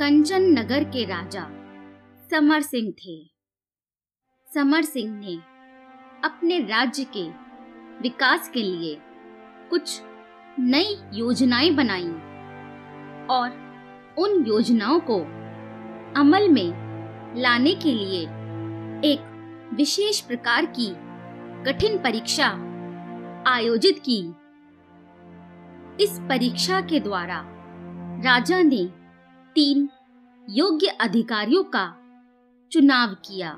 कंचन नगर के राजा, समर सिंह थे। समर सिंह ने अपने राज्य के विकास के लिए कुछ नई योजनाएँ बनाई और उन योजनाओं को अमल में लाने के लिए एक विशेष प्रकार की कठिन परीक्षा आयोजित की। इस परीक्षा के द्वारा राजा ने तीन योग्य अधिकारियों का चुनाव किया।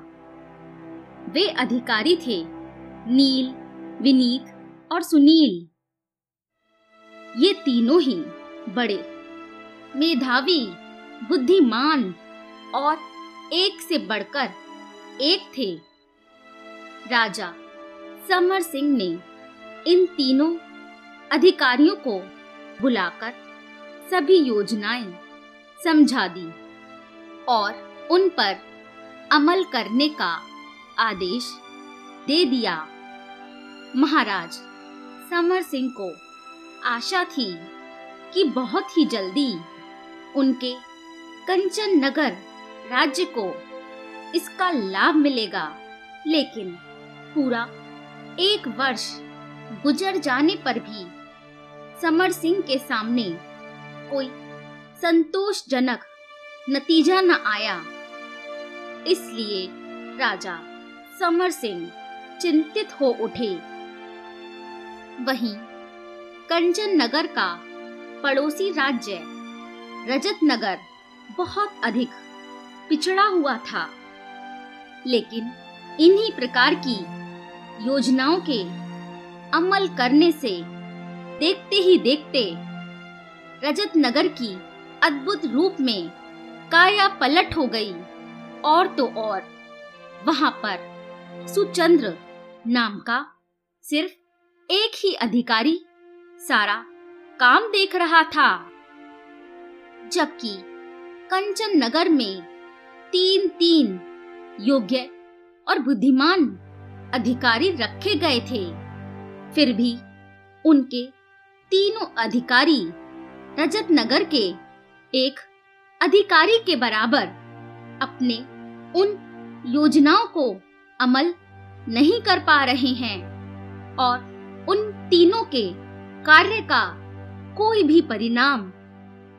वे अधिकारी थे नील, विनीत और सुनील। ये तीनों ही बड़े, मेधावी, बुद्धिमान और एक से बढ़कर एक थे। राजा समर सिंह ने इन तीनों अधिकारियों को बुलाकर सभी योजनाएँ समझा दी और उन पर अमल करने का आदेश दे दिया। महाराज समर सिंह को आशा थी कि बहुत ही जल्दी उनके कंचन नगर राज्य को इसका लाभ मिलेगा, लेकिन पूरा एक वर्ष गुजर जाने पर भी समर सिंह के सामने कोई संतोषजनक नतीजा न आया। इसलिए राजा समर सिंह चिंतित हो उठे। वहीं कंचन नगर का पड़ोसी राज्य रजत नगर बहुत अधिक पिछड़ा हुआ था। लेकिन इन्हीं प्रकार की योजनाओं के अमल करने से देखते ही देखते रजत नगर की अद्भुत रूप में काया पलट हो गई, और तो और। वहाँ पर सुचंद्र नाम का सिर्फ़ एक ही अधिकारी सारा काम देख रहा था, जबकि कंचन नगर में तीन तीन योग्य और बुद्धिमान अधिकारी रखे गए थे। फिर भी उनके तीनों अधिकारी रजत नगर के एक अधिकारी के बराबर अपने उन योजनाओं को अमल नहीं कर पा रहे हैं और उन तीनों के कार्य का कोई भी परिणाम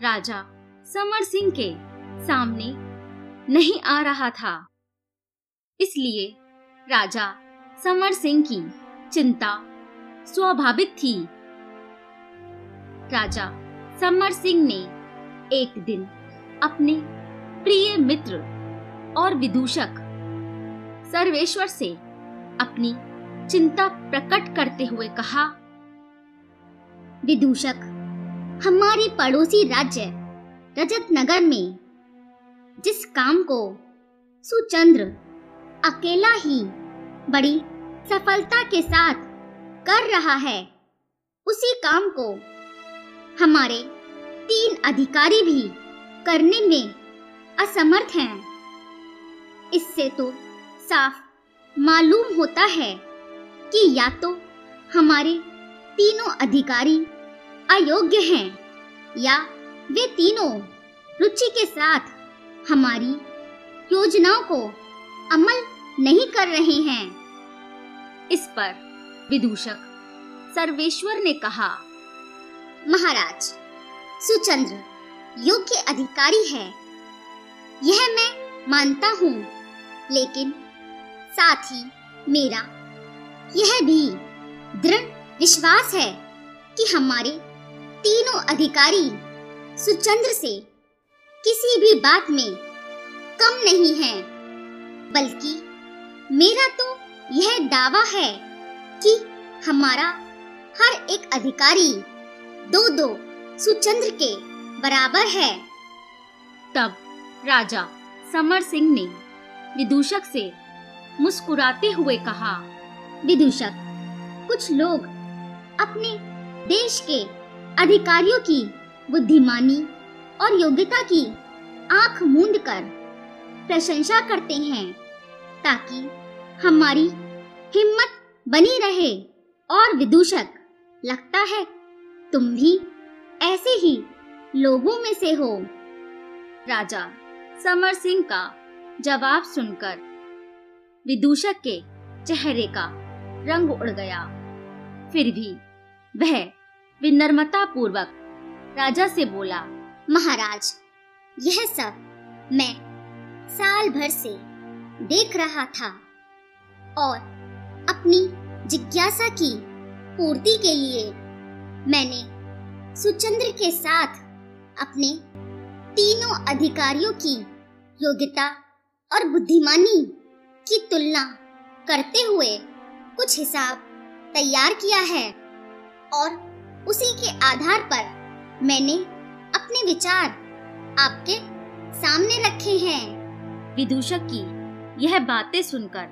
राजा समर सिंह के सामने नहीं आ रहा था। इसलिए राजा समर सिंह की चिंता स्वाभाविक थी। राजा समर सिंह ने एक दिन, अपने प्रिय मित्र और विदूषक सर्वेश्वर से अपनी चिंता प्रकट करते हुए कहा, विदूषक, हमारे पड़ोसी राज्य रजत नगर में जिस काम को सुचंद्र अकेला ही बड़ी सफलता के साथ कर रहा है, उसी काम को हमारे तीन अधिकारी भी करने में असमर्थ हैं। इससे तो साफ़ मालूम होता है कि या तो हमारे तीनों अधिकारी अयोग्य हैं, या वे तीनों रुचि के साथ हमारी योजनाओं को अमल नहीं कर रहे हैं। इस पर विदूषक सर्वेश्वर ने कहा, महाराज सुचंद्र योग्य अधिकारी है। यह मैं मानता हूँ, लेकिन साथ ही मेरा यह भी दृढ़ विश्वास है कि हमारे तीनों अधिकारी सुचंद्र से किसी भी बात में कम नहीं है, बल्कि मेरा तो यह दावा है कि हमारा हर एक अधिकारी दो दो सुचंद्र के बराबर है। तब राजा समर सिंह ने विदूषक से मुस्कुराते हुए कहा विदूषक कुछ लोग अपने देश के अधिकारियों की बुद्धिमानी और योग्यता की आँख मूंद कर प्रशंसा करते हैं ताकि हमारी हिम्मत बनी रहे और विदूषक लगता है तुम भी ऐसे ही लोगों में से हो। राजा समर सिंह का जवाब सुनकर विदूषक के चेहरे का रंग उड़ गया। फिर भी वह विनम्रता पूर्वक राजा से बोला, महाराज, यह सब मैं साल भर से देख रहा था और अपनी जिज्ञासा की पूर्ति के लिए मैंने सुचंद्र के साथ अपने तीनों अधिकारियों की योग्यता और बुद्धिमानी की तुलना करते हुए कुछ हिसाब तैयार किया है और उसी के आधार पर मैंने अपने विचार आपके सामने रखे हैं। विदूषक की यह बातें सुनकर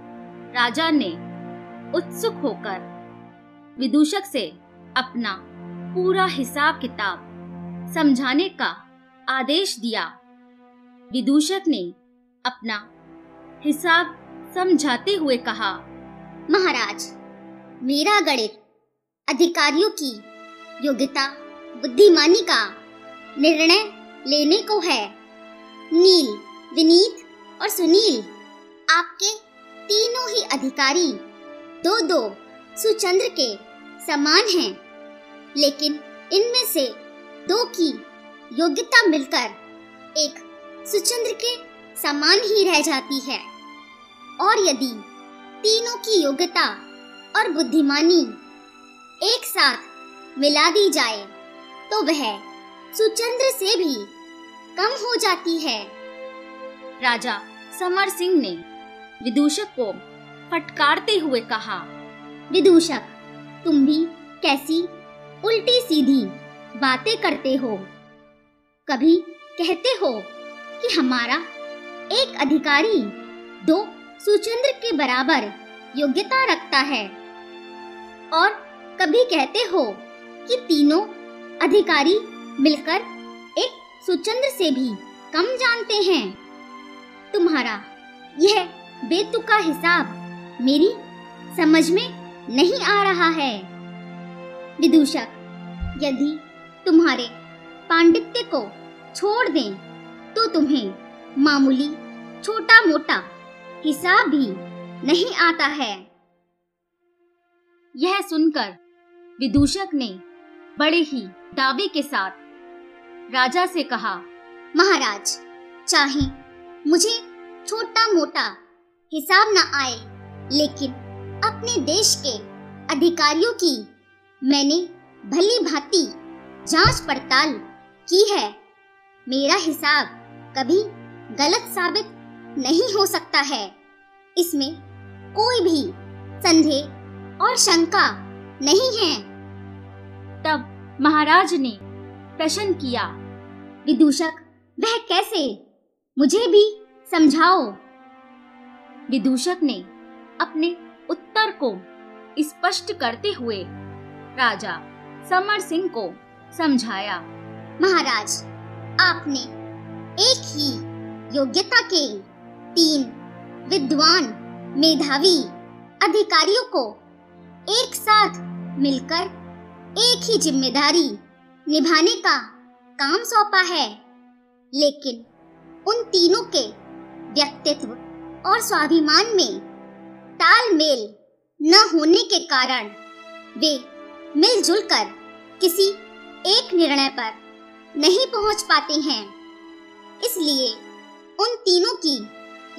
राजा ने उत्सुक होकर विदूषक से अपना पूरा हिसाब किताब, समझाने का आदेश दिया। विदूषक ने अपना हिसाब समझाते हुए कहा, महाराज, मेरा गणित अधिकारियों की योग्यता, बुद्धिमानी का निर्णय लेने को है। नील, विनीत और सुनील, आपके तीनों ही अधिकारी दो दो सुचंद्र के समान हैं। लेकिन इनमें से दो की योग्यता मिलकर एक सुचंद्र के समान ही रह जाती है। और यदि तीनों की योग्यता और बुद्धिमानी एक साथ मिला दी जाए तो वह सुचंद्र से भी कम हो जाती है। राजा समर सिंह ने विदूषक को फटकारते हुए कहा, विदूषक, तुम भी कैसी उल्टी सीधी बातें करते हो। कभी कहते हो कि हमारा एक अधिकारी दो सुचंद्र के बराबर योग्यता रखता है। और कभी कहते हो कि तीनों अधिकारी मिलकर एक सुचंद्र से भी कम जानते हैं। तुम्हारा यह बेतुका हिसाब मेरी समझ में नहीं आ रहा है। विदूषक, यदि तुम्हारे पांडित्य को छोड़ दें तो तुम्हें मामूली छोटा मोटा हिसाब भी नहीं आता है। यह सुनकर विदूषक ने बड़े ही दावे के साथ राजा से कहा, महाराज, चाहे मुझे छोटा मोटा हिसाब न आए, लेकिन अपने देश के अधिकारियों की मैंने भली भांति जाँच पड़ताल की है। मेरा हिसाब कभी गलत साबित नहीं हो सकता है। इसमें कोई भी संदेह और शंका नहीं है। तब महाराज ने प्रश्न किया, विदूषक, वह कैसे? मुझे भी समझाओ। विदूषक ने अपने उत्तर को स्पष्ट करते हुए राजा समर सिंह को समझाया। महाराज, आपने एक ही योग्यता के तीन विद्वान, मेधावी अधिकारियों को एक साथ मिलकर एक ही ज़िम्मेदारी निभाने का काम सौंपा है। लेकिन उन तीनों के व्यक्तित्व और स्वाभिमान में तालमेल न होने के कारण वे मिलजुल कर किसी एक निर्णय पर नहीं पहुँच पाते हैं। इसलिए उन तीनों की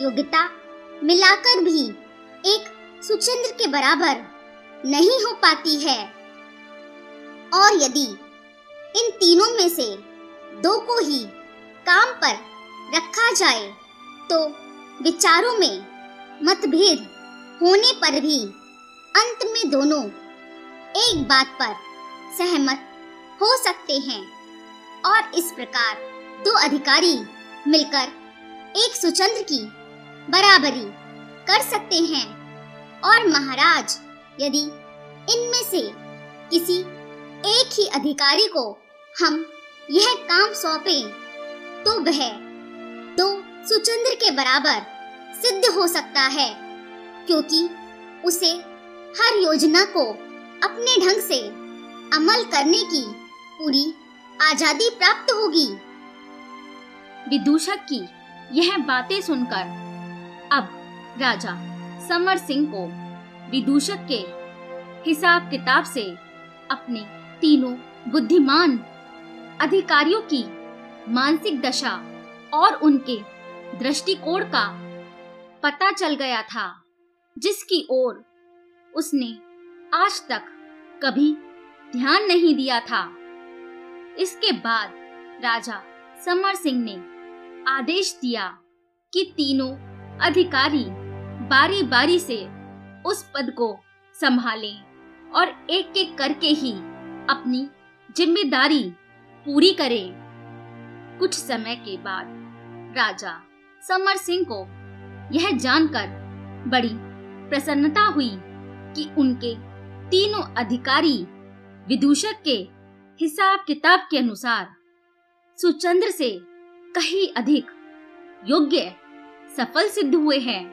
योग्यता मिलाकर भी एक सुचंद्र के बराबर नहीं हो पाती है। और यदि इन तीनों में से दो को ही काम पर रखा जाए तो विचारों में मतभेद होने पर भी अंत में दोनों एक बात पर सहमत हो सकते हैं। और इस प्रकार दो अधिकारी मिलकर एक सुचंद्र की बराबरी कर सकते हैं। और महाराज, यदि इनमें से किसी एक ही अधिकारी को हम यह काम सौंपे तो वह दो सुचंद्र के बराबर सिद्ध हो सकता है, क्योंकि उसे हर योजना को अपने ढंग से अमल करने की पूरी आज़ादी प्राप्त होगी। विदूषक की यह बातें सुनकर अब राजा समर सिंह को विदूषक के हिसाब किताब से अपने तीनों बुद्धिमान अधिकारियों की मानसिक दशा और उनके दृष्टिकोण का पता चल गया था, जिसकी ओर उसने आज तक कभी ध्यान नहीं दिया था। इसके बाद राजा समर सिंह ने आदेश दिया कि तीनों अधिकारी बारी बारी से उस पद को संभालें और एक एक करके ही अपनी ज़िम्मेदारी पूरी करें। कुछ समय के बाद राजा समर सिंह को यह जानकर बड़ी प्रसन्नता हुई कि उनके तीनों अधिकारी विदूषक के हिसाब किताब के अनुसार सुचंद्र से कहीं अधिक योग्य, सफल सिद्ध हुए हैं।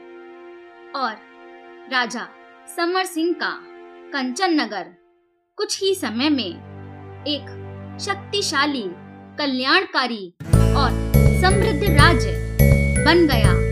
और राजा समर सिंह का कंचन नगर कुछ ही समय में एक शक्तिशाली, कल्याणकारी और समृद्ध राज्य बन गया।